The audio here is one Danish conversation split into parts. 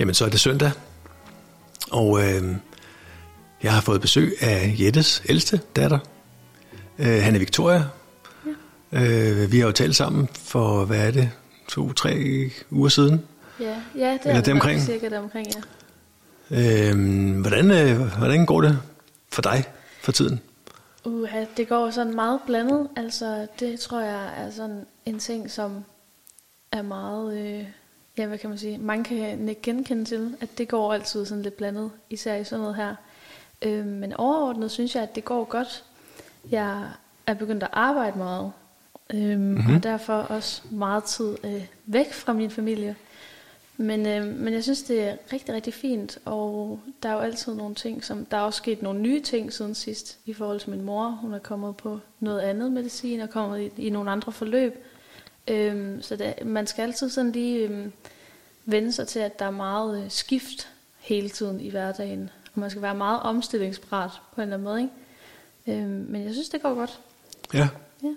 Jamen, så er det søndag, og øh, jeg har fået besøg af Jettes ældste datter. Øh, han er Victoria. Ja. Øh, vi har jo talt sammen for, hvad er det, to-tre uger siden? Ja, ja det er det cirka det omkring, ja. Øh, hvordan, øh, hvordan går det for dig for tiden? Uha, det går sådan meget blandet. Altså, det tror jeg er sådan en ting, som er meget, øh, ja, hvad kan man sige, mange kan ikke genkende til, at det går altid sådan lidt blandet, især i sådan noget her. Øh, men overordnet synes jeg, at det går godt. Jeg er begyndt at arbejde meget, øh, mm-hmm. og derfor også meget tid øh, væk fra min familie. Men, øh, men jeg synes, det er rigtig, rigtig fint, og der er jo altid nogle ting, som der er også sket nogle nye ting siden sidst, i forhold til min mor. Hun er kommet på noget andet medicin, og kommet i, i nogle andre forløb. Øhm, så det, man skal altid sådan lige øhm, vende sig til, at der er meget øh, skift hele tiden i hverdagen. Og man skal være meget omstillingsparat på en eller anden måde. Ikke? Øhm, men jeg synes, det går godt. Ja. Ja.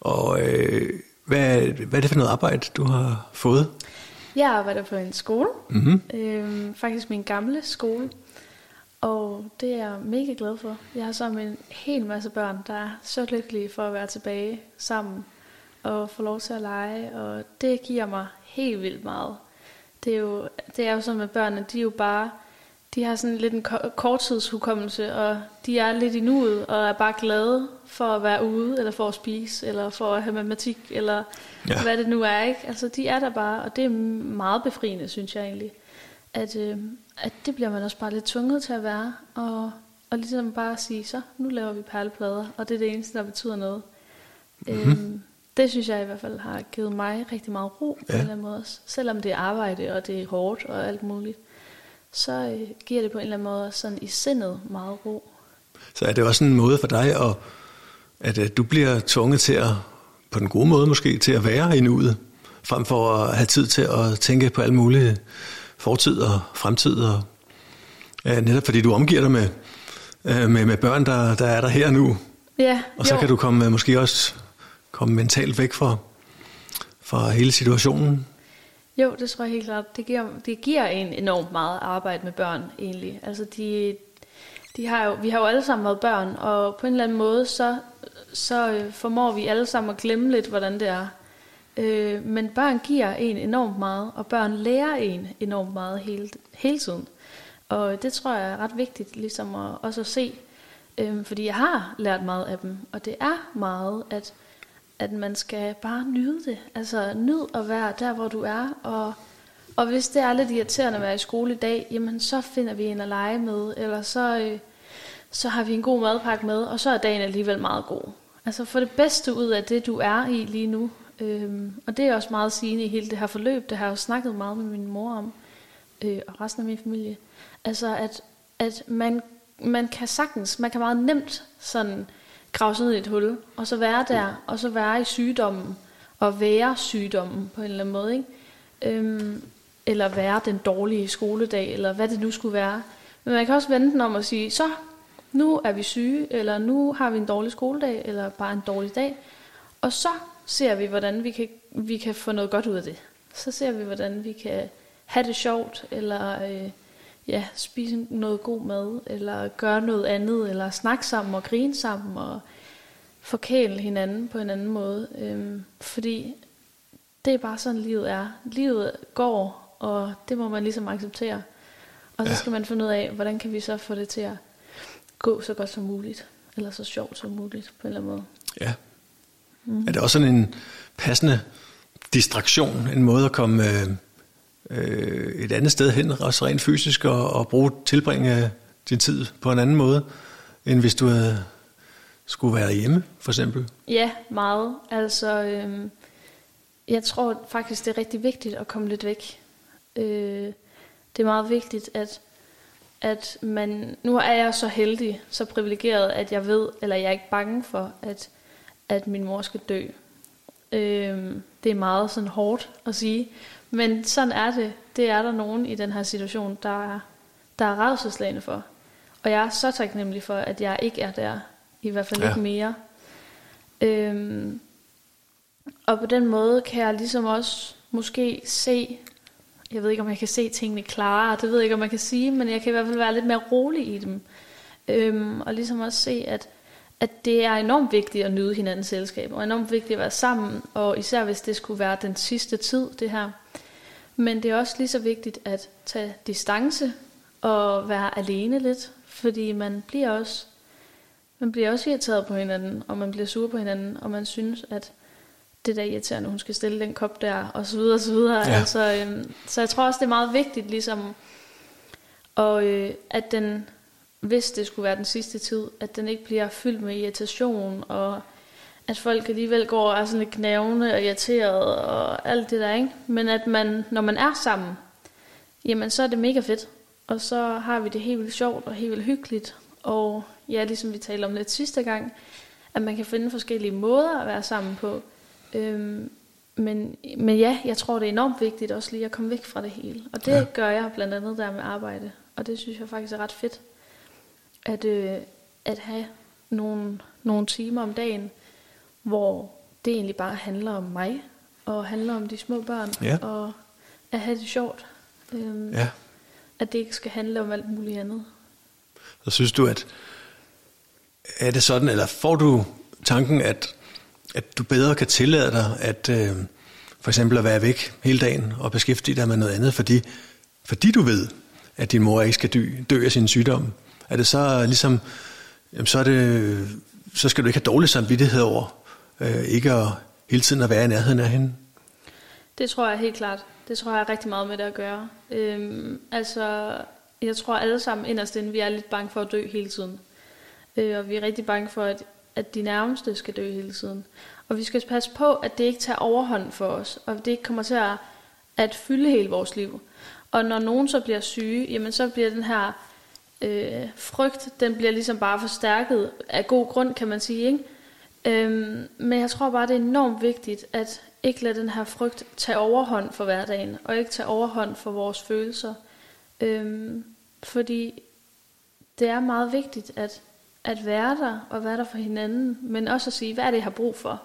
Og øh, hvad, hvad er det for noget arbejde, du har fået? Jeg arbejder på en skole, Mm-hmm. øhm, faktisk min gamle skole, og det er jeg mega glad for. Jeg har sammen en hel masse børn, der er så lykkelige for at være tilbage sammen og få lov til at lege, og det giver mig helt vildt meget. Det er jo, det er jo sådan med børnene, de er jo bare, de har sådan lidt en ko- korttidshukommelse, og de er lidt i nuet, og er bare glade for at være ude, eller for at spise, eller for at have matematik, eller ja. hvad det nu er, ikke? Altså, de er der bare, og det er meget befriende, synes jeg egentlig. At, øh, at det bliver man også bare lidt tvunget til at være, og, og ligesom bare sige, så nu laver vi perleplader, og det er det eneste, der betyder noget. Mm-hmm. Øhm, det synes jeg i hvert fald har givet mig rigtig meget ro på Ja. en eller anden måde også. Selvom det er arbejde, og det er hårdt og alt muligt, så øh, giver det på en eller anden måde også sådan i sindet meget ro. Så er det også en måde for dig, at, at øh, du bliver tvunget til at, på den gode måde måske, til at være i nuet, frem for at have tid til at tænke på alle mulige fortid og fremtid. Og, ja, netop fordi du omgiver dig med, øh, med, med børn, der, der er der her nu. Ja, Og så jo. kan du komme, øh, måske også komme mentalt væk fra, fra hele situationen. Jo, det tror jeg helt klart. Det giver, det giver en enormt meget arbejde med børn, egentlig. Altså, de, de har jo, vi har jo alle sammen været børn, og på en eller anden måde, så, så øh, formår vi alle sammen at glemme lidt, hvordan det er. Øh, men børn giver en enormt meget, og børn lærer en enormt meget hele, hele tiden. Og det tror jeg er ret vigtigt, ligesom at, også at se. Øh, fordi jeg har lært meget af dem, og det er meget, at at man skal bare nyde det. Altså nyd at være der, hvor du er. Og, og hvis det er lidt irriterende at være i skole i dag, jamen så finder vi en at lege med, eller så, øh, så har vi en god madpakke med, og så er dagen alligevel meget god. Altså få det bedste ud af det, du er i lige nu. Øhm, og det er også meget sigende i hele det her forløb. Det har jeg jo snakket meget med min mor om, øh, og resten af min familie. Altså at, at man, man kan sagtens, man kan meget nemt sådan grave sig ned i et hul, og så være der, og så være i sygdommen, og være sygdommen på en eller anden måde, ikke? Øhm, eller være den dårlige skoledag, eller hvad det nu skulle være. Men man kan også vende den om og sige, så, nu er vi syge, eller nu har vi en dårlig skoledag, eller bare en dårlig dag, og så ser vi, hvordan vi kan, vi kan få noget godt ud af det. Så ser vi, hvordan vi kan have det sjovt, eller øh, ja, spise noget god mad, eller gøre noget andet, eller snakke sammen og grine sammen, og forkæle hinanden på en anden måde. Øhm, fordi det er bare sådan, livet er. Livet går, og det må man ligesom acceptere. Og så Ja. skal man finde ud af, hvordan kan vi så få det til at gå så godt som muligt, eller så sjovt som muligt på en eller anden måde. Ja. Mm. Er det også sådan en passende distraktion, en måde at komme øh, øh, et andet sted hen, også rent fysisk, og, og bruge, tilbringe din tid på en anden måde, end hvis du havde, skulle være hjemme, for eksempel? Ja, meget. Altså, øh, jeg tror faktisk, det er rigtig vigtigt at komme lidt væk. Øh, det er meget vigtigt, at, at man... Nu er jeg så heldig, så privilegeret, at jeg ved, eller jeg er ikke bange for, at, at min mor skal dø. Øh, det er meget sådan hårdt at sige, men sådan er det. Det er der nogen i den her situation, der er, der er rædselslagende for. Og jeg er så taknemmelig for, at jeg ikke er der. I hvert fald Ja. ikke mere. Øhm, og på den måde kan jeg ligesom også måske se, jeg ved ikke, om jeg kan se tingene klarere, det ved jeg ikke, om man kan sige, men jeg kan i hvert fald være lidt mere rolig i dem. Øhm, og ligesom også se, at, at det er enormt vigtigt at nyde hinandens selskab, og enormt vigtigt at være sammen, og især hvis det skulle være den sidste tid, det her. Men det er også lige så vigtigt at tage distance og være alene lidt, fordi man bliver også man bliver også irriteret på hinanden, og man bliver sur på hinanden, og man synes, at det der irriterende, hun skal stille den kop der, og så videre, og så videre. Ja. Altså, øhm, så jeg tror også, det er meget vigtigt, ligesom, og, øh, at den, hvis det skulle være den sidste tid, at den ikke bliver fyldt med irritation, og at folk alligevel går og er sådan lidt knævende og irriteret, og alt det der, ikke? Men at man, når man er sammen, jamen så er det mega fedt. Og så har vi det helt vildt sjovt og helt vildt hyggeligt. Og ja, ligesom vi talte om lidt sidste gang, at man kan finde forskellige måder at være sammen på. Øhm, men, men ja, jeg tror, det er enormt vigtigt også lige at komme væk fra det hele. Og det ja. gør jeg blandt andet der med arbejde. Og det synes jeg faktisk er ret fedt. At, øh, at have nogle, nogle timer om dagen, hvor det egentlig bare handler om mig. Og handler om de små børn. Ja. Og at have det sjovt. Øhm, ja. At det ikke skal handle om alt muligt andet. Så synes du, at er det sådan, eller får du tanken, at at du bedre kan tillade dig at øh, for eksempel at være væk hele dagen og beskæftige dig med noget andet, fordi, fordi du ved, at din mor ikke skal dø, dø af sin sygdom. Er det så ligesom, jamen så, er det, så skal du ikke have dårlig samvittighed over øh, ikke at hele tiden at være i nærheden af hende? Det tror jeg helt klart. Det tror jeg er rigtig meget med det at gøre. Øhm, altså, jeg tror alle sammen inderst inden, vi er lidt bange for at dø hele tiden. Øh, og vi er rigtig bange for, at at de nærmeste skal dø hele tiden. Og vi skal passe på, at det ikke tager overhånd for os, og det ikke kommer til at, at fylde hele vores liv. Og når nogen så bliver syge, jamen så bliver den her øh, frygt, den bliver ligesom bare forstærket af god grund, kan man sige. Ikke? Øhm, men jeg tror bare, det er enormt vigtigt, at ikke lade den her frygt tage overhånd for hverdagen, og ikke tage overhånd for vores følelser. Øhm, fordi det er meget vigtigt, at at være der, og være der for hinanden, men også at sige, hvad er det, jeg har brug for?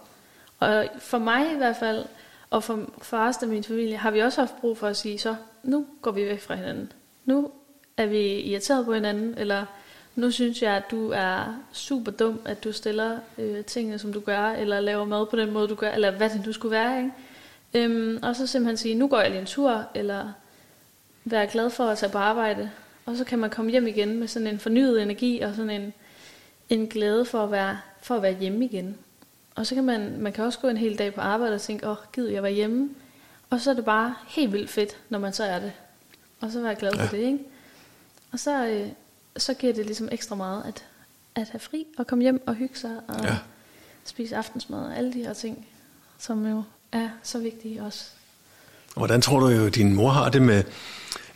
Og for mig i hvert fald, og for, for resten af min familie, har vi også haft brug for at sige, så nu går vi væk fra hinanden. Nu er vi irriteret på hinanden, eller nu synes jeg, at du er super dum, at du stiller øh, tingene, som du gør, eller laver mad på den måde, du gør, eller hvad det du skulle være. Ikke? Øhm, og så simpelthen sige, nu går jeg lige en tur, eller være glad for at tage på arbejde. Og så kan man komme hjem igen med sådan en fornyet energi, og sådan en, en glæde for at være, for at være hjemme igen. Og så kan man, man kan også gå en hel dag på arbejde og tænke, åh, oh, gid jeg var hjemme. Og så er det bare helt vildt fedt, når man så er det. Og så være glad ja. for det, ikke? Og så, øh, så giver det ligesom ekstra meget at, at have fri og komme hjem og hygge sig og ja. spise aftensmad og alle de her ting, som jo er så vigtige også. Hvordan tror du jo, din mor har det med,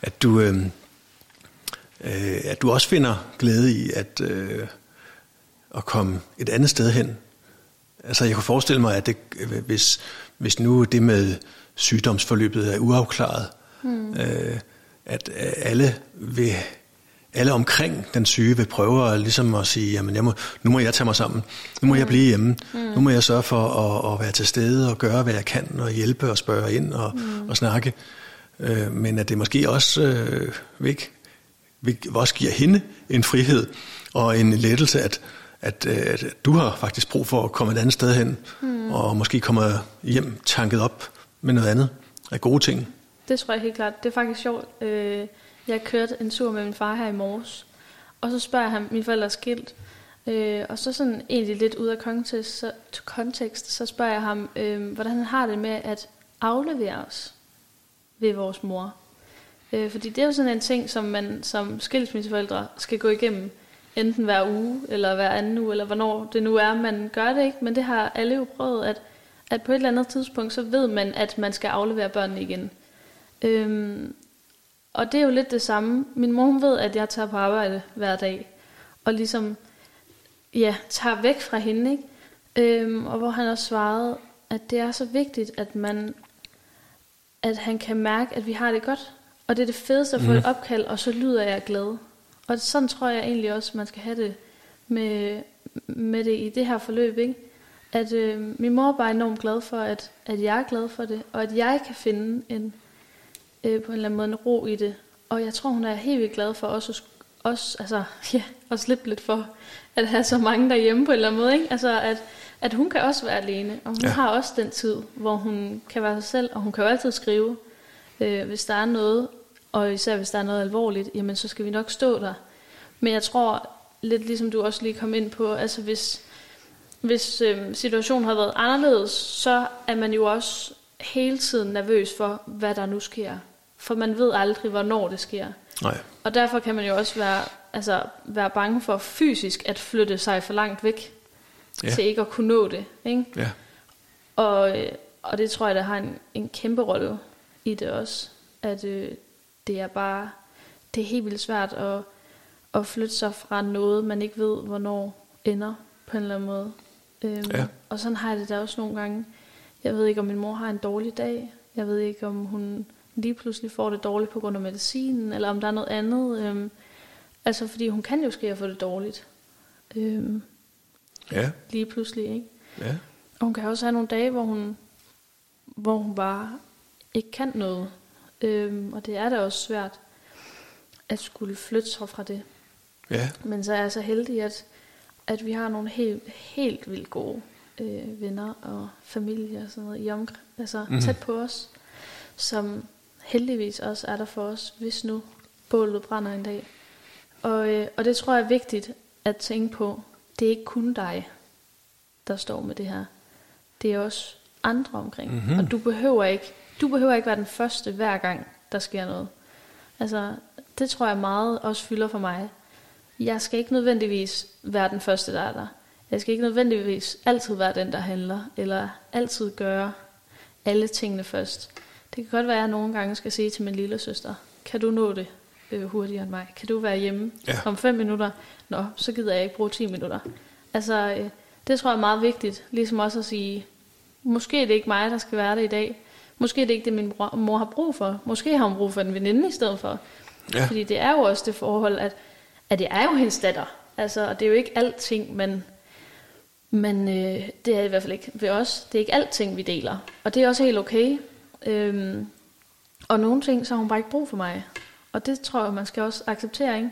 at du, øh, øh, at du også finder glæde i at, øh, at komme et andet sted hen. Altså jeg kunne forestille mig, at det, hvis, hvis nu det med sygdomsforløbet er uafklaret, mm. øh, at alle vil alle omkring den syge vil prøve at, ligesom at sige, jamen jeg må, nu må jeg tage mig sammen, nu må mm. jeg blive hjemme, mm. nu må jeg sørge for at, at være til stede og gøre, hvad jeg kan, og hjælpe og spørge ind og, mm. og snakke. Øh, men at det måske også øh, vil, vil, også giver hende en frihed og en lettelse, at at, øh, at du har faktisk brug for at komme et andet sted hen, mm. og måske komme hjem tanket op med noget andet af gode ting. Det tror jeg helt klart. Det er faktisk sjovt. Øh, jeg kørte en tur med min far her i morges, og så spørger jeg ham, min forældre er skilt, øh, og så sådan egentlig lidt ud af kontekst, så, kontekst, så spørger jeg ham, øh, hvordan han har det med at aflevere os ved vores mor. Øh, fordi det er jo sådan en ting, som man som skilsmisseforældre skal gå igennem enten hver uge, eller hver anden uge, eller hvornår det nu er, man gør det, ikke? Men det har alle jo prøvet, at, at på et eller andet tidspunkt, så ved man, at man skal aflevere børnene igen. Øhm, og det er jo lidt det samme. Min mor ved, at jeg tager på arbejde hver dag, og ligesom, ja, tager væk fra hende, ikke? Øhm, og hvor han også svarede, at det er så vigtigt, at man, at han kan mærke, at vi har det godt. Og det er det fedeste at få mm. et opkald, og så lyder jeg glad. Og sådan tror jeg egentlig også, man skal have det med, med det i det her forløb, ikke? At øh, min mor er bare enormt glad for, at, at jeg er glad for det, og at jeg kan finde en, øh, på en eller anden måde en ro i det. Og jeg tror, hun er helt vildt glad for også, også, altså, ja, at slippe lidt for at have så mange derhjemme på en eller anden måde. Ikke? Altså, at, at hun kan også være alene, og hun ja. har også den tid, hvor hun kan være sig selv, og hun kan jo altid skrive, øh, hvis der er noget, og især hvis der er noget alvorligt, jamen så skal vi nok stå der. Men jeg tror, lidt ligesom du også lige kom ind på, altså hvis, hvis øh, situationen har været anderledes, så er man jo også hele tiden nervøs for, hvad der nu sker. For man ved aldrig, hvornår det sker. Nej. Og derfor kan man jo også være, altså, være bange for fysisk at flytte sig for langt væk, ja. til ikke at kunne nå det. Ikke? Ja. Og, øh, og det tror jeg, der har en, en kæmpe rolle i det også. At øh, det er bare, det er helt vildt svært at, at flytte sig fra noget, man ikke ved, hvornår ender på en eller anden måde. Øhm, Ja. Og sådan har jeg det da også nogle gange. Jeg ved ikke, om min mor har en dårlig dag. Jeg ved ikke, om hun lige pludselig får det dårligt på grund af medicinen, eller om der er noget andet. Øhm, altså, fordi hun kan jo ske at få det dårligt. Øhm, Ja, lige pludselig, ikke? ja. Og hun kan også have nogle dage, hvor hun, hvor hun bare ikke kan noget. Øhm, og det er da også svært at skulle flytte sig fra det. Ja, Men så er jeg så heldig, at, at vi har nogle helt, helt vildt gode øh, venner og familie og sådan noget i omkring, altså mm-hmm. tæt på os, som heldigvis også er der for os, hvis nu bålet brænder en dag. Og, øh, og det tror jeg er vigtigt at tænke på. Det er ikke kun dig, der står med det her. Det er også andre omkring. Mhm. Mm-hmm. Og du behøver ikke, du behøver ikke være den første hver gang, der sker noget. Altså, det tror jeg meget også fylder for mig. Jeg skal ikke nødvendigvis være den første, der er der. Jeg skal ikke nødvendigvis altid være den, der handler, eller altid gøre alle tingene først. Det kan godt være, at jeg nogle gange skal sige til min lille søster, kan du nå det øh, hurtigere end mig? Kan du være hjemme Ja. om fem minutter? Nå, så gider jeg ikke bruge 10 minutter. Altså, øh, det tror jeg er meget vigtigt. Ligesom også at sige, måske er det ikke mig, der skal være det i dag. Måske er det ikke det, min mor har brug for. Måske har hun brug for en veninde i stedet for. Ja. Fordi det er jo også det forhold, at, at det er jo hendes datter. Altså, og det er jo ikke alting, men, men øh, det er i hvert fald ikke ved os. Det er ikke alting, vi deler. Og det er også helt okay. Øhm, og nogle ting, så har hun bare ikke brug for mig. Og det tror jeg, man skal også acceptere, ikke?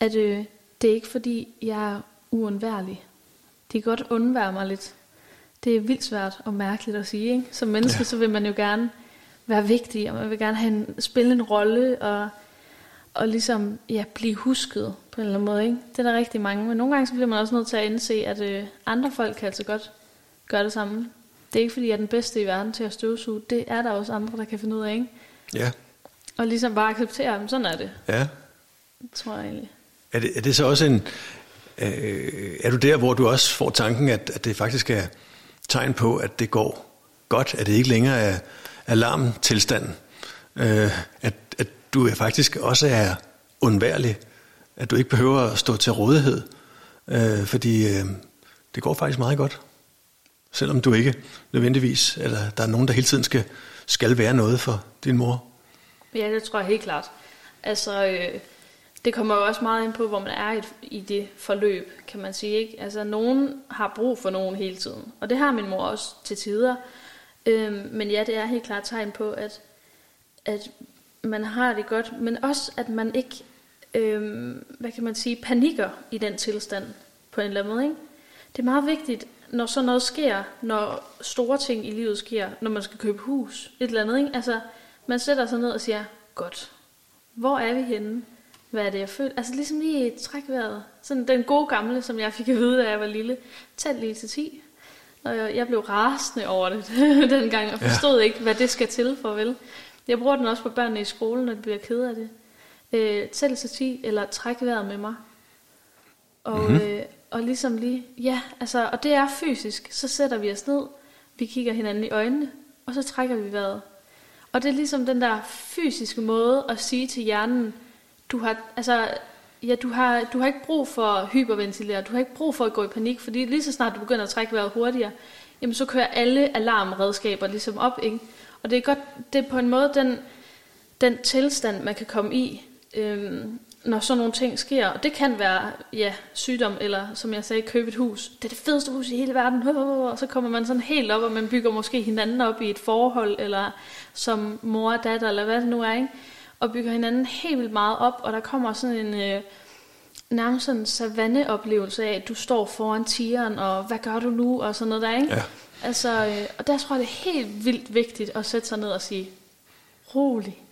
At øh, det er ikke fordi, jeg er uundværlig. De kan godt undvære mig lidt. Det er vildt svært og mærkeligt at sige, ikke? Som menneske, ja. så vil man jo gerne være vigtig, og man vil gerne have en, spille en rolle, og, og ligesom ja, blive husket på en eller anden måde. Ikke? Det er der rigtig mange, men nogle gange så bliver man også nødt til at indse, at øh, andre folk kan altså godt gøre det samme. Det er ikke fordi, jeg er den bedste i verden til at støvsuge. Det er der også andre, der kan finde ud af. Ikke? Ja, Og ligesom bare acceptere, at sådan er det, ja. tror jeg egentlig. Er det, er det så også en... Øh, er du der, hvor du også får tanken, at, at det faktisk er tegn på, at det går godt, at det ikke længere er alarmtilstanden, øh, at du faktisk også er undværlig, at du ikke behøver at stå til rådighed, øh, fordi øh, det går faktisk meget godt, selvom du ikke nødvendigvis, eller der er nogen, der hele tiden skal, skal være noget for din mor. Ja, det tror jeg helt klart. Altså, øh, det kommer jo også meget ind på, hvor man er i, i det forløb, kan man sige. Ikke? Altså, nogen har brug for nogen hele tiden, og det har min mor også til tider. Øh, men ja, det er helt klart tegn på, at, at man har det godt, men også, at man ikke, øhm, hvad kan man sige, panikker i den tilstand på en eller anden måde. Ikke? Det er meget vigtigt, når sådan noget sker, når store ting i livet sker, når man skal købe hus, et eller andet. Ikke? Altså, man sætter sig ned og siger, godt, hvor er vi henne? Hvad er det, jeg føler? Altså ligesom lige træk vejret. Sådan den gode gamle, som jeg fik at vide, da jeg var lille. Tæl lige til 10. Og jeg, jeg blev rasende over det dengang, og forstod ja. ikke, hvad det skal til for vel. Jeg bruger den også på børnene i skolen, når de bliver ked af det. Øh, tæl til 10, eller træk vejret med mig. Og, mm-hmm. øh, og ligesom lige, ja, altså, og det er fysisk. Så sætter vi os ned, vi kigger hinanden i øjnene, og så trækker vi vejret. Og det er ligesom den der fysiske måde at sige til hjernen, du har, altså, ja, du har, du har ikke brug for at hyperventilere, du har ikke brug for at gå i panik, fordi lige så snart du begynder at trække vejret hurtigere, jamen så kører alle alarmredskaber ligesom op, ikke? Og det er godt, det er på en måde den, den tilstand, man kan komme i, øhm, når sådan nogle ting sker, og det kan være ja, sygdom, eller som jeg sagde, købe et hus. Det er det fedeste hus i hele verden. Og så kommer man sådan helt op, og man bygger måske hinanden op i et forhold, eller som mor og datter, eller hvad det nu er, ikke? og bygger hinanden helt vildt meget op, og der kommer sådan en øh, nærmest sådan en savanneoplevelse af, at du står foran tigeren, og hvad gør du nu, og sådan noget der, ikke? Ja. Altså, øh, og der tror jeg, det er helt vildt vigtigt at sætte sig ned og sige, rolig.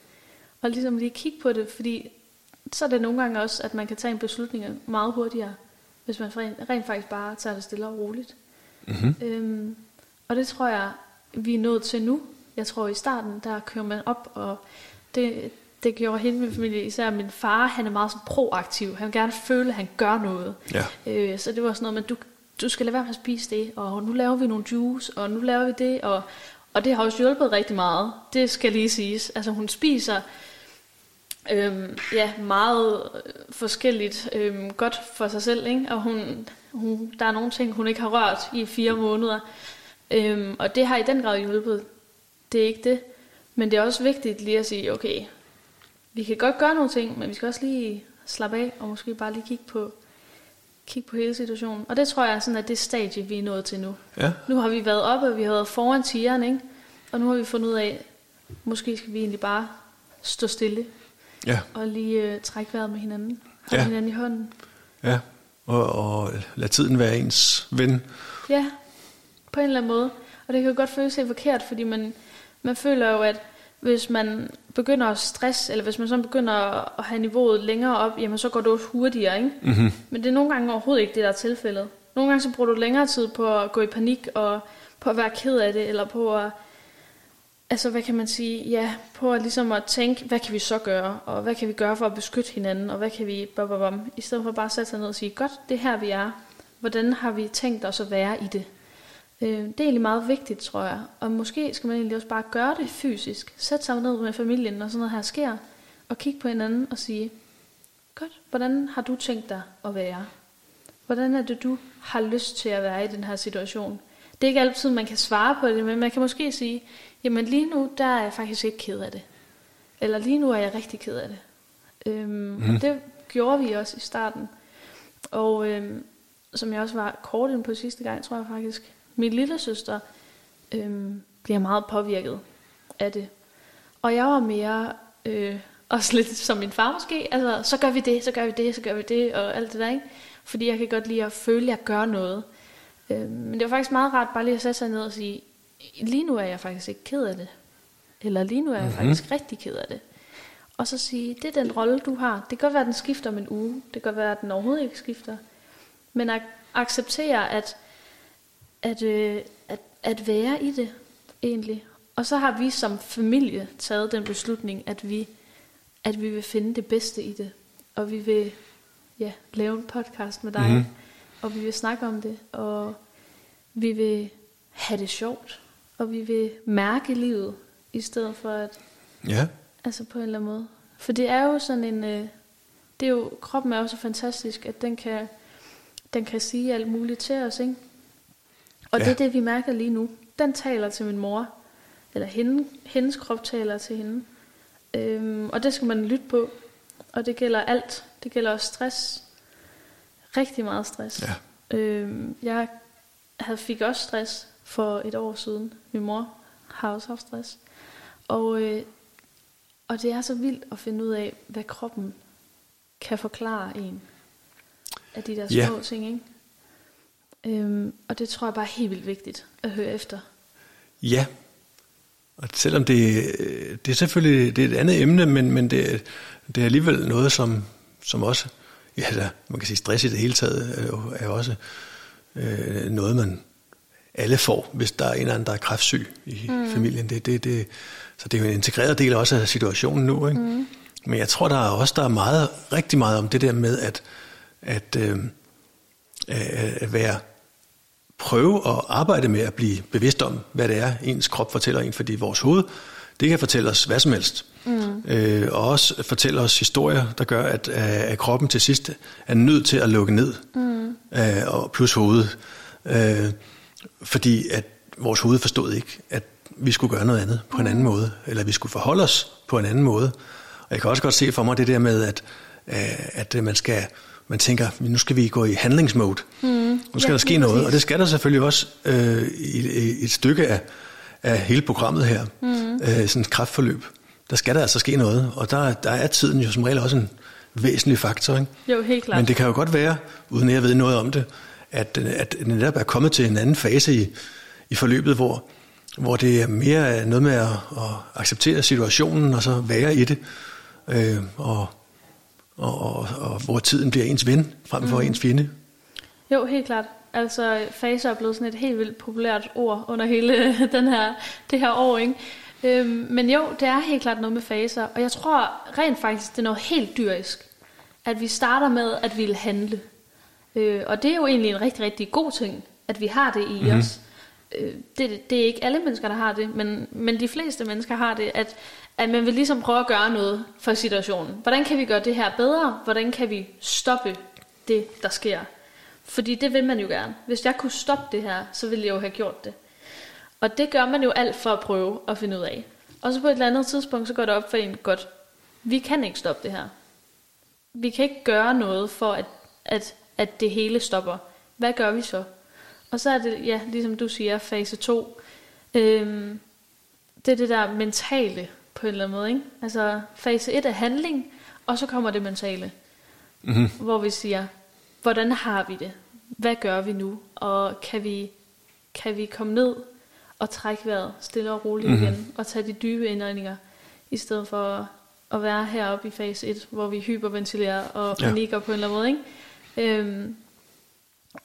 Og ligesom lige kigge på det, fordi så er det nogle gange også, at man kan tage en beslutning meget hurtigere, hvis man rent, rent faktisk bare tager det stille og roligt. Mm-hmm. Øhm, og det tror jeg, vi er nået til nu. Jeg tror i starten, der kører man op, og det, det gjorde hele min familie, især min far, han er meget sådan proaktiv. Han vil gerne føle, at han gør noget. Ja. Øh, så det var sådan noget med, du, du skal lade være med at spise det, og nu laver vi nogle juice, og nu laver vi det, og, og det har også hjulpet rigtig meget. Det skal lige siges. Altså hun spiser øhm, ja, meget øh, forskelligt øhm, godt for sig selv, ikke? og hun, hun, der er nogle ting, hun ikke har rørt i fire måneder. Øhm, og det har i den grad hjulpet. Det er ikke det. Men det er også vigtigt lige at sige, okay, vi kan godt gøre nogle ting, men vi skal også lige slappe af, og måske bare lige kigge på, kigge på hele situationen. Og det tror jeg er sådan, at det stadie, vi er nået til nu. Ja. Nu har vi været oppe, og vi har været foran tigeren, ikke? Og nu har vi fundet ud af, måske skal vi egentlig bare stå stille, Ja. og lige øh, trække vejret med hinanden. Holde Ja. hinanden i hånden. Ja. Og, og lad tiden være ens ven. Ja, på en eller anden måde. Og det kan jo godt føles helt forkert, fordi man, man føler jo, at hvis man begynder at stress, eller hvis man så begynder at have niveauet længere op, jamen så går det også hurtigere, ikke? Mm-hmm. Men det er nogle gange overhovedet ikke det, der er tilfældet. Nogle gange så bruger du længere tid på at gå i panik, og på at være ked af det, eller på at, altså hvad kan man sige, ja, på at ligesom at tænke, hvad kan vi så gøre, og hvad kan vi gøre for at beskytte hinanden, og hvad kan vi, bam, bam, bam, i stedet for bare at sætte sig ned og sige, godt, det er her vi er, hvordan har vi tænkt os at være i det? Øh, Det er egentlig meget vigtigt, tror jeg. Og måske skal man egentlig også bare gøre det fysisk. Sætte sig ned med familien, når sådan noget her sker. Og kigge på hinanden og sige, godt, hvordan har du tænkt dig at være? Hvordan er det, du har lyst til at være i den her situation? Det er ikke altid, man kan svare på det, men man kan måske sige, jamen lige nu, der er jeg faktisk ikke ked af det. Eller lige nu er jeg rigtig ked af det. Øhm, mm. Det gjorde vi også i starten. Og øhm, som jeg også var kort inde på sidste gang, tror jeg faktisk, min lille søster øhm, bliver meget påvirket af det. Og jeg var mere, øh, også lidt som min far måske, altså så gør vi det, så gør vi det, så gør vi det, og alt det der, ikke? Fordi jeg kan godt lide at føle, at jeg gør noget. Øhm, men det var faktisk meget rart bare lige at sætte sig ned og sige, lige nu er jeg faktisk ikke ked af det. Eller lige nu er jeg Mhm. mm-hmm. faktisk rigtig ked af det. Og så sige, det er den rolle, du har. Det kan godt være, at den skifter om en uge. Det kan godt være, at den overhovedet ikke skifter. Men at acceptere, at, at, øh, at, at være i det, egentlig. Og så har vi som familie taget den beslutning, at vi, at vi vil finde det bedste i det. Og vi vil ja, lave en podcast med dig. Mhm. Mm-hmm. Og vi vil snakke om det. Og vi vil have det sjovt. Og vi vil mærke livet, i stedet for at Ja. Altså på en eller anden måde. For det er jo sådan en... Øh, det er jo, kroppen er jo så fantastisk, at den kan, den kan sige alt muligt til os, ikke? Og ja. Det er det, vi mærker lige nu. Den taler til min mor. Eller hende, hendes krop taler til hende. Øhm, og det skal man lytte på. Og det gælder alt. Det gælder også stress. Rigtig meget stress. Ja. Øhm, jeg havde, fik også stress for et år siden. Min mor har også haft stress. Og, øh, og det er så vildt at finde ud af, hvad kroppen kan forklare en af de der små Ja. ting, ikke? Øhm, og det tror jeg bare er helt vildt vigtigt at høre efter. Ja. Og selvom det, det er selvfølgelig det er et andet emne, men, men det, det er alligevel noget, som, som også, ja, der, man kan sige stress i det hele taget, er jo, er også øh, noget, man alle får, hvis der er en eller anden, der er kræftsyg i mm. familien. Det, det, det, så det er jo en integreret del også af situationen nu. Ikke? Mm. Men jeg tror, der er også der er meget, rigtig meget om det der med at, at, øh, at være prøve at arbejde med at blive bevidst om, hvad det er, ens krop fortæller en, fordi vores hoved, det kan fortælle os hvad som helst. Mm. Øh, og også fortælle os historier, der gør, at, at kroppen til sidst er nødt til at lukke ned, mm. øh, og plus hovedet. Øh, fordi at vores hoved forstod ikke, at vi skulle gøre noget andet på en anden måde, eller vi skulle forholde os på en anden måde. Og jeg kan også godt se for mig det der med, at, øh, at øh, man skal man tænker, nu skal vi gå i handlingsmode. Mm. Nu skal ja, der ske noget, præcis. og det skal der selvfølgelig også øh, i, et stykke af, af hele programmet her, mm. øh, sådan et kraftforløb. Der skal der altså ske noget, og der, der er tiden jo som regel også en væsentlig faktor. Ikke? Jo, helt klart. Men det kan jo godt være, uden at jeg ved noget om det, at, at det netop er kommet til en anden fase i, i forløbet, hvor, hvor det er mere noget med at, at acceptere situationen, og så være i det, øh, og, og, og, og hvor tiden bliver ens ven, frem for mm. ens fjende. Jo, helt klart. Altså, faser er blevet sådan et helt vildt populært ord under hele den her, det her år, ikke? Øhm, men jo, det er helt klart noget med faser, og jeg tror rent faktisk, det er noget helt dyrisk, at vi starter med at ville handle. Øh, og det er jo egentlig en rigtig, rigtig god ting, at vi har det i mm-hmm. os. Øh, det, det er ikke alle mennesker, der har det, men, men de fleste mennesker har det, at, at man vil ligesom prøve at gøre noget for situationen. Hvordan kan vi gøre det her bedre? Hvordan kan vi stoppe det, der sker? Fordi det vil man jo gerne. Hvis jeg kunne stoppe det her, så ville jeg jo have gjort det. Og det gør man jo alt for at prøve at finde ud af. Og så på et eller andet tidspunkt, så går det op for en, godt, vi kan ikke stoppe det her. Vi kan ikke gøre noget for, at, at, at det hele stopper. Hvad gør vi så? Og så er det, ja, ligesom du siger, fase 2. Øhm, det er det der mentale på en eller anden måde. Ikke? Altså fase 1 er handling, og så kommer det mentale. Mm-hmm. Hvor vi siger, hvordan har vi det? Hvad gør vi nu? Og kan vi, kan vi komme ned og trække vejret stille og roligt mm-hmm. igen, og tage de dybe indåndinger, i stedet for at være heroppe i fase 1, hvor vi hyperventilerer og panikker ja. på en eller anden måde. Ikke? Øhm,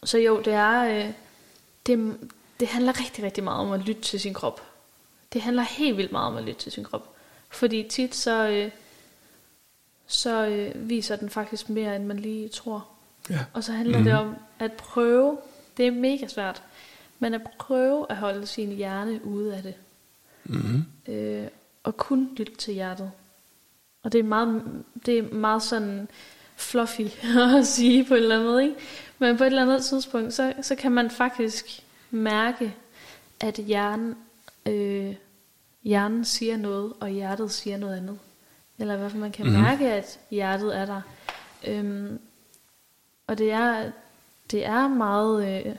så jo, det er, øh, det, det handler rigtig, rigtig meget om at lytte til sin krop. Det handler helt vildt meget om at lytte til sin krop. Fordi tit så, øh, så øh, viser den faktisk mere, end man lige tror. Ja. Og så handler mm-hmm. det om at prøve, det er mega svært, men at prøve at holde sin hjerne ude af det. Mm-hmm. Øh, og kun lytte til hjertet. Og det er meget, det er meget sådan fluffy at sige på en eller måde. Ikke? Men på et eller andet tidspunkt, så, så kan man faktisk mærke, at hjernen, øh, hjernen siger noget, og hjertet siger noget andet. Eller i hvert fald man kan mm-hmm. mærke, at hjertet er der. Øhm, og det er, det er meget, øh,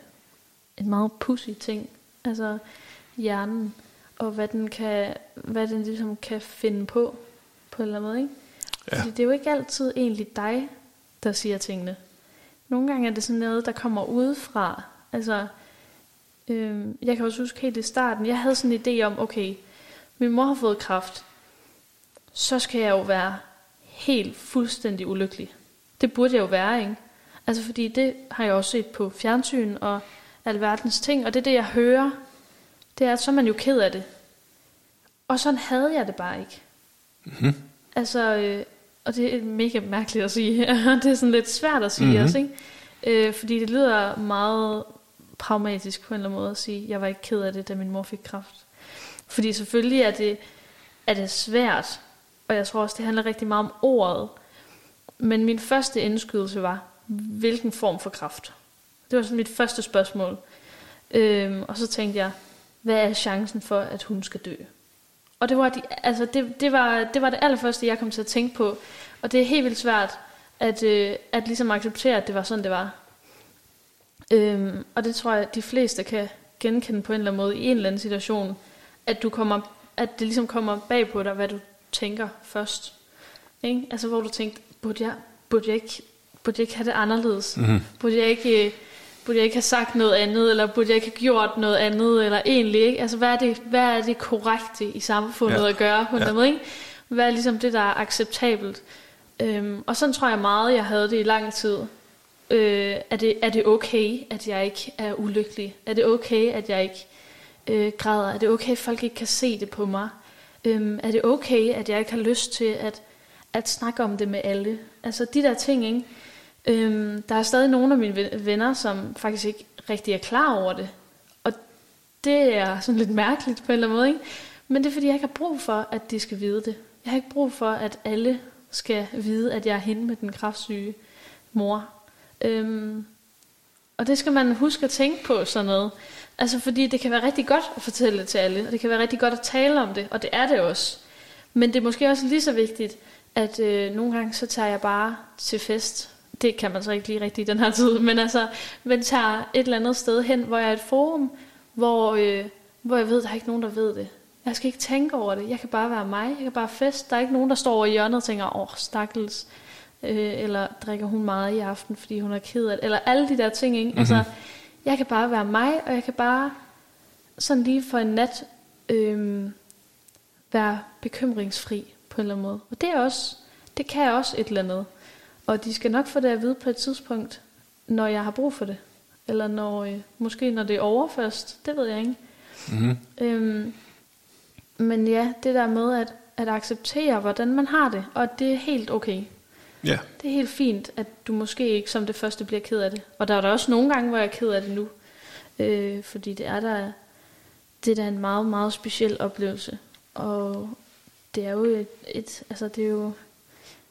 en meget pussy ting. Altså hjernen, og hvad den kan, hvad den ligesom kan finde på, på en eller anden måde. Ikke? Ja. Fordi det er jo ikke altid egentlig dig, der siger tingene. Nogle gange er det sådan noget, der kommer udefra. Altså, øh, jeg kan også huske helt i starten, jeg havde sådan en idé om, okay, min mor har fået kraft, så skal jeg jo være helt fuldstændig ulykkelig. Det burde jeg jo være, ikke? Altså fordi det har jeg også set på fjernsyn og alverdens ting, og det er det, jeg hører, det er, at så er man jo ked af det. Og sådan havde jeg det bare ikke. Mm-hmm. Altså, øh, og det er mega mærkeligt at sige. det er sådan lidt svært at sige mm-hmm. også, ikke? Øh, fordi det lyder meget pragmatisk på en eller anden måde at sige, jeg var ikke ked af det, da min mor fik kraft. Fordi selvfølgelig er det, er det svært, og jeg tror også, det handler rigtig meget om ordet. Men min første indskydelse var, hvilken form for kraft? Det var sådan mit første spørgsmål. Øhm, og så tænkte jeg, hvad er chancen for, at hun skal dø? Og det var, de, altså det, det, var, det var det allerførste, jeg kom til at tænke på. Og det er helt vildt svært at, øh, at ligesom acceptere, at det var sådan, det var. Øhm, og det tror jeg, at de fleste kan genkende på en eller anden måde i en eller anden situation, at, du kommer, at det ligesom kommer bag på dig, hvad du tænker først. Ikke? Altså hvor du tænkte, burde jeg, burde jeg, ikke, burde jeg ikke have det anderledes? Mm-hmm. Burde jeg ikke... Øh, burde jeg ikke have sagt noget andet, eller burde jeg ikke have gjort noget andet, eller egentlig ikke. Altså, hvad er det, hvad er det korrekte i samfundet ja. at gøre på en ja. måde, ikke? Hvad er ligesom det, der er acceptabelt? Øhm, og sådan tror jeg meget, jeg havde det i lang tid. Øh, er, det, er det okay, at jeg ikke er ulykkelig? Er det okay, at jeg ikke øh, græder? Er det okay, at folk ikke kan se det på mig? Øhm, er det okay, at jeg ikke har lyst til at, at snakke om det med alle? Altså de der ting, ikke? Øhm, der er stadig nogle af mine venner, som faktisk ikke rigtig er klar over det. Og det er sådan lidt mærkeligt på en eller anden måde, ikke? Men det er fordi, jeg ikke har brug for, at de skal vide det. Jeg har ikke brug for, at alle skal vide, at jeg er hende med den kraftsyge mor. Øhm, og det skal man huske at tænke på sådan noget. Altså fordi det kan være rigtig godt at fortælle det til alle, og det kan være rigtig godt at tale om det, og det er det også. Men det er måske også lige så vigtigt, at øh, nogle gange så tager jeg bare til fest. Det kan man så ikke lige rigtigt i den her tid, men altså, men tager et eller andet sted hen, hvor jeg er et forum, hvor, øh, hvor jeg ved, der er ikke nogen, der ved det. Jeg skal ikke tænke over det. Jeg kan bare være mig. Jeg kan bare fest. Der er ikke nogen, der står over i hjørnet og tænker, åh, oh, stakkels. Øh, eller drikker hun meget i aften, fordi hun er ked af det. Eller alle de der ting, ikke? Mm-hmm. Altså, jeg kan bare være mig, og jeg kan bare sådan lige for en nat øh, være bekymringsfri på en eller anden måde. Og det er også, det kan jeg også et eller andet. Og de skal nok få det at vide på et tidspunkt, når jeg har brug for det. Eller når, øh, måske når det er over først. Det ved jeg ikke. Mm-hmm. Øhm, men ja, det der med at, at acceptere, hvordan man har det. Og det er helt okay. Ja. Det er helt fint, at du måske ikke som det første bliver ked af det. Og der er der også nogle gange, hvor jeg er ked af det nu. Øh, fordi det er der, det er da en meget, meget speciel oplevelse. Og det er jo et, et, altså det er jo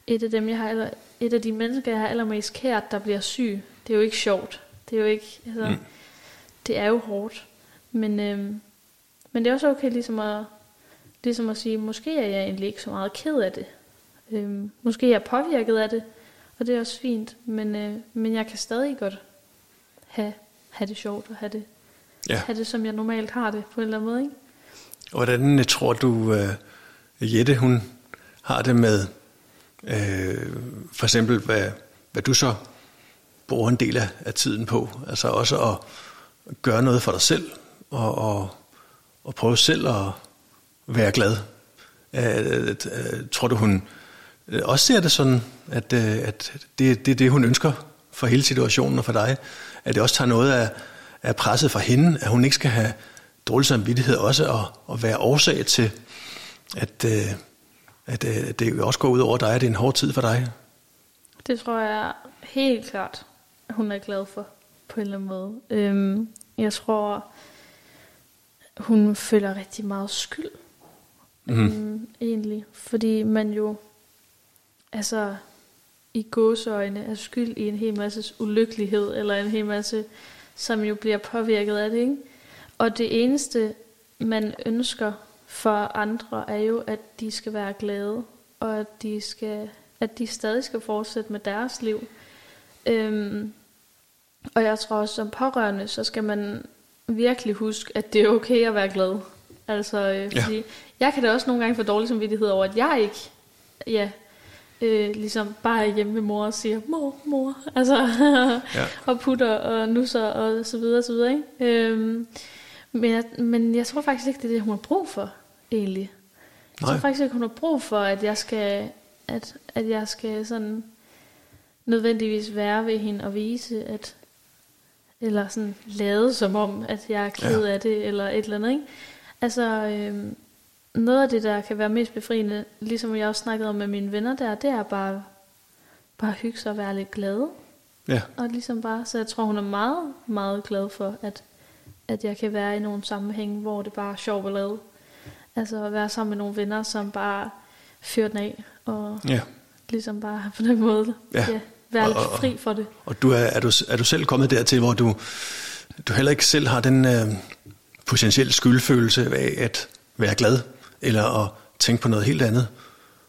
et af dem, jeg har aller, et af de mennesker, jeg har allermest kært, der bliver syg. Det er jo ikke sjovt. Det er jo ikke, altså, mm. det er jo hårdt. Men, øhm, men det er også okay ligesom at, ligesom at sige, måske er jeg egentlig ikke så meget ked af det. Øhm, måske er jeg påvirket af det, og det er også fint. Men, øh, men jeg kan stadig godt have, have det sjovt og have det, ja. have det, som jeg normalt har det på en eller anden måde. Ikke? Hvordan tror du, uh, Jette, hun har det med, uh, for eksempel, hvad, hvad du så bruger en del af, af tiden på? Altså også at gøre noget for dig selv, og, og, og prøve selv at være glad. Uh, uh, tror du, hun også ser det sådan, at, uh, at det, det er det, hun ønsker for hele situationen og for dig? At det også tager noget af, af presset fra hende, at hun ikke skal have dårlig samvittighed også at, at være årsag til, at, øh, at, øh, at det også går ud over dig, at det er en hård tid for dig? Det tror jeg helt klart, at hun er glad for, på en eller anden måde. Øhm, jeg tror, hun føler rigtig meget skyld, mm. øhm, egentlig. Fordi man jo, altså i gåseøjne, er skyld i en hel masse ulykkelighed, eller en hel masse, som jo bliver påvirket af det, ikke? Og det eneste, man ønsker for andre, er jo, at de skal være glade, og at de, skal, at de stadig skal fortsætte med deres liv. Øhm, og jeg tror også, som pårørende, så skal man virkelig huske, at det er okay at være glad. Altså, øh, fordi ja. jeg kan da også nogle gange få dårlig samvittighed over, at jeg ikke, ja, øh, ligesom bare hjemme med mor og siger, mor, mor, altså, ja. og putter og nusser og så videre, så videre, ikke? Øhm, men jeg, men jeg tror faktisk ikke, det er det, hun har brug for, egentlig. Jeg Nej. tror faktisk ikke, hun har brug for, at jeg skal, at, at jeg skal sådan nødvendigvis være ved hende og vise, at eller sådan lade som om, at jeg er ked ja. af det, eller et eller andet, ikke? Altså, øhm, noget af det, der kan være mest befriende, ligesom jeg også snakkede om med mine venner der, det er bare, bare hygge sig og være lidt glad. Ja. Og ligesom bare, så jeg tror, hun er meget, meget glad for, at at jeg kan være i nogle sammenhæng, hvor det bare er sjovt at lave. Altså at være sammen med nogle venner, som bare fyrer den af, og ja. ligesom bare på den måde ja. Ja, være og, lidt fri for det. Og du er, er, du, er du selv kommet dertil, hvor du, du heller ikke selv har den øh, potentielle skyldfølelse af at være glad, eller at tænke på noget helt andet?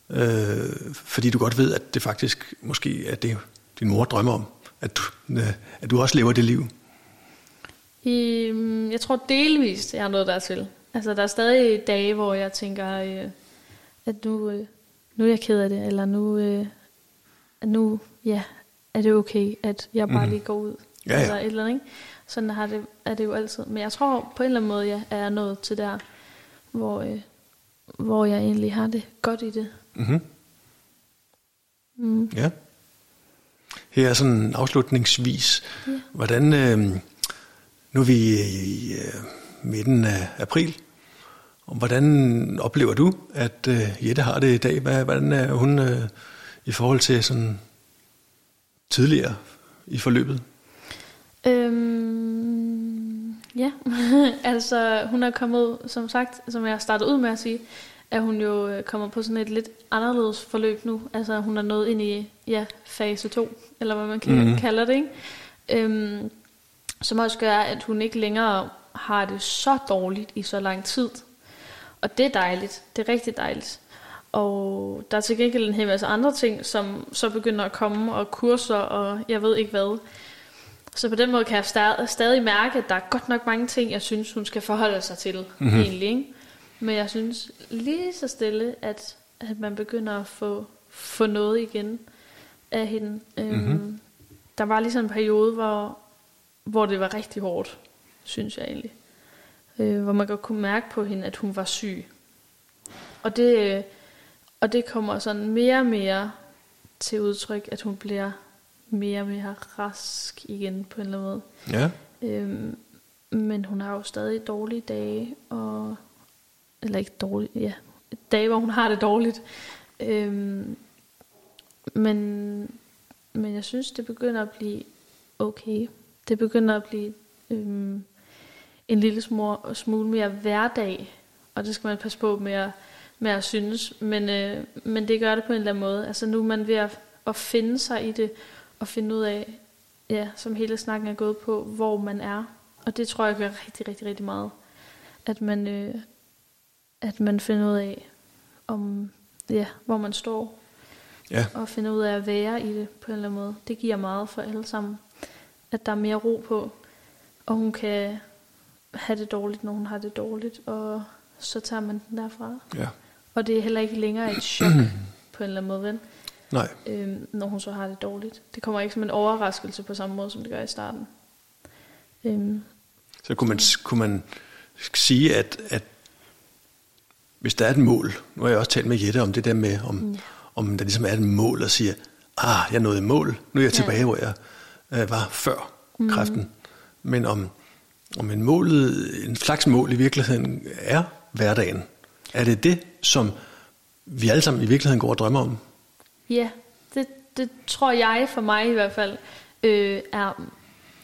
Øh, fordi du godt ved, at det faktisk måske er det, din mor drømmer om, at du, øh, at du også lever det liv. Mm, jeg tror delvist, jeg har noget dertil. Altså, der er stadig dage, hvor jeg tænker, øh, at nu, øh, nu er jeg ked af det, eller nu, øh, nu ja, er det okay, at jeg bare mm. lige går ud. Ja, ja. Eller et eller andet, ikke? Sådan har det, er det jo altid. Men jeg tror på en eller anden måde, jeg er nået til der, hvor, øh, hvor jeg egentlig har det godt i det. Mm-hmm. Mm. Ja. Her er sådan afslutningsvis. Ja. Hvordan... Øh, nu er vi i øh, midten af april. Og hvordan oplever du, at øh, Jette har det i dag? Hvordan er hun øh, i forhold til sådan tidligere i forløbet? Øhm, ja, altså hun er kommet, som sagt, som jeg startede ud med at sige, er hun jo kommet på sådan et lidt anderledes forløb nu. Altså hun er nået ind i ja, fase 2, eller hvad man kan mm. kalder det. Ikke? Øhm, som også gør, at hun ikke længere har det så dårligt i så lang tid. Og det er dejligt. Det er rigtig dejligt. Og der er til gengæld en hel masse andre ting, som så begynder at komme, og kurser, og jeg ved ikke hvad. Så på den måde kan jeg stadig, stadig mærke, at der er godt nok mange ting, jeg synes, hun skal forholde sig til, mm-hmm. egentlig. Ikke? Men jeg synes lige så stille, at, at man begynder at få, få noget igen af hende. Mm-hmm. der var lige sådan en periode, hvor, hvor det var rigtig hårdt, synes jeg egentlig. Øh, hvor man godt kunne mærke på hende, at hun var syg. Og det, og det kommer sådan mere og mere til udtryk, at hun bliver mere mere rask igen på en eller anden måde. Ja. Øhm, men hun har jo stadig dårlige dage, og, eller ikke dårlige, ja, dage, hvor hun har det dårligt. Øhm, men, men jeg synes, det begynder at blive okay. Det begynder at blive øhm, en lille smule, smule mere hverdag, og det skal man passe på med at, med at synes, men, øh, men det gør det på en eller anden måde. Altså nu er man ved at, at finde sig i det, og finde ud af, ja, som hele snakken er gået på, hvor man er. Og det tror jeg gør rigtig, rigtig, rigtig meget. At man, øh, at man finder ud af, om, ja, hvor man står. Ja. Og finder ud af at være i det på en eller anden måde. Det giver meget for alle sammen. At der er mere ro på. Og hun kan have det dårligt, når hun har det dårligt. Og så tager man den derfra. Ja. Og det er heller ikke længere et chok på en eller anden måde? Nej. øhm, når hun så har det dårligt. Det kommer ikke som en overraskelse på samme måde, som det gør i starten. Øhm, Så kunne man, kunne man sige, at, at hvis der er et mål, nu har jeg også talt med Jette om det der med, om, ja. om der ligesom er et mål, og siger, ah, jeg nåede et mål, nu er jeg tilbage, ja. hvor jeg øh, var før mm. kræften. Men om, om en, målet, en slags mål i virkeligheden er hverdagen. Er det det, som vi alle sammen i virkeligheden går og drømmer om? Ja, det, det tror jeg for mig i hvert fald øh, er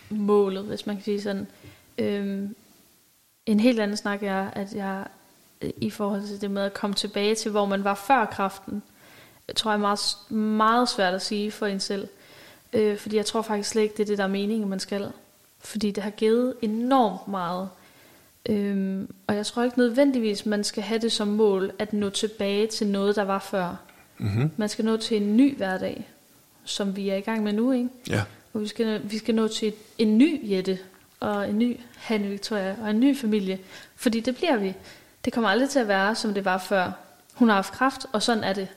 målet, hvis man kan sige sådan. Øh, en helt anden snak er, at jeg øh, i forhold til det med at komme tilbage til, hvor man var før kraften, tror jeg er meget, meget svært at sige for en selv. Øh, fordi jeg tror faktisk slet ikke, det er det, der er meningen, man skal. Fordi det har givet enormt meget. Øhm, og jeg tror ikke nødvendigvis, man skal have det som mål, at nå tilbage til noget, der var før. Mm-hmm. Man skal nå til en ny hverdag, som vi er i gang med nu, ikke? Ja. Og vi skal, vi skal nå til en ny Jette, og en ny Hanne Victoria, og en ny familie. Fordi det bliver vi. Det kommer aldrig til at være, som det var før. Hun har haft kraft, og sådan er det.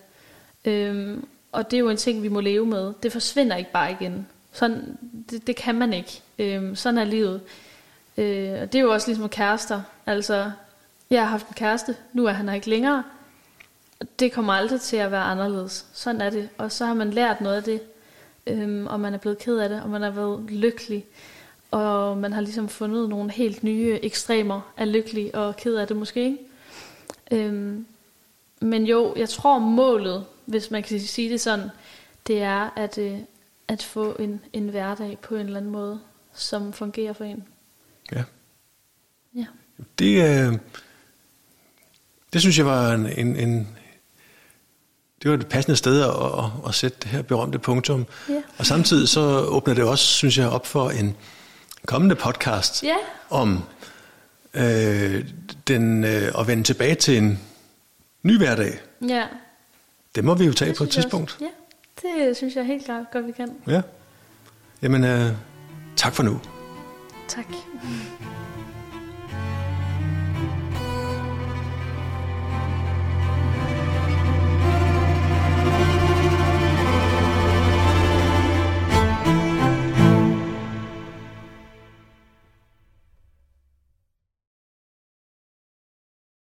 Øhm, og det er jo en ting, vi må leve med. Det forsvinder ikke bare igen. Sådan, det, det kan man ikke. Øhm, sådan er livet. Øh, og det er jo også ligesom kærester. Altså, jeg har haft en kæreste, nu er han her ikke længere. Det kommer aldrig til at være anderledes. Sådan er det. Og så har man lært noget af det. Øhm, og man er blevet ked af det, og man er været lykkelig. Og man har ligesom fundet nogle helt nye ekstremer af lykkelig og ked af det måske. Ikke? Øhm, men jo, jeg tror målet, hvis man kan sige det sådan, det er at, øh, at få en, en hverdag på en eller anden måde, som fungerer for en. Ja. Ja. Det, øh, det synes jeg var en, en, en det var et passende sted at, at, at sætte det her berømte punktum. Ja. Og samtidig så åbner det også, synes jeg, op for en kommende podcast Ja. om øh, den, øh, at vende tilbage til en ny hverdag. Ja. Det må vi jo tage det på et tidspunkt. Også. Ja, det synes jeg helt klart godt, vi kan. Ja. Jamen, øh, tak for nu. Tak.